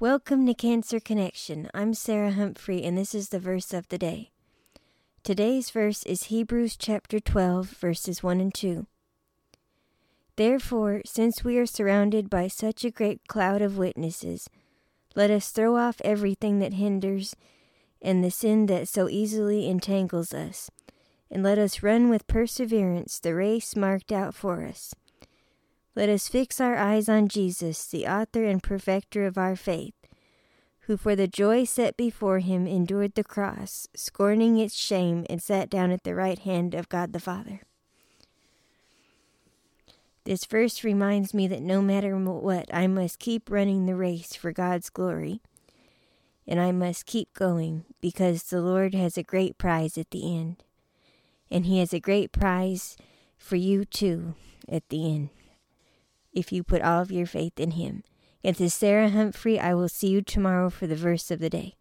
Welcome to Cancer Connection. I'm Sarah Humphrey, and this is the verse of the day. Today's verse is Hebrews chapter 12, verses 1 and 2. Therefore, since we are surrounded by such a great cloud of witnesses, let us throw off everything that hinders and the sin that so easily entangles us, and let us run with perseverance the race marked out for us. Let us fix our eyes on Jesus, the author and perfecter of our faith, who for the joy set before him endured the cross, scorning its shame, and sat down at the right hand of God the Father. This verse reminds me that no matter what, I must keep running the race for God's glory. And I must keep going because the Lord has a great prize at the end. And He has a great prize for you too at the end if you put all of your faith in Him. And to Sarah Humphrey, I will see you tomorrow for the verse of the day.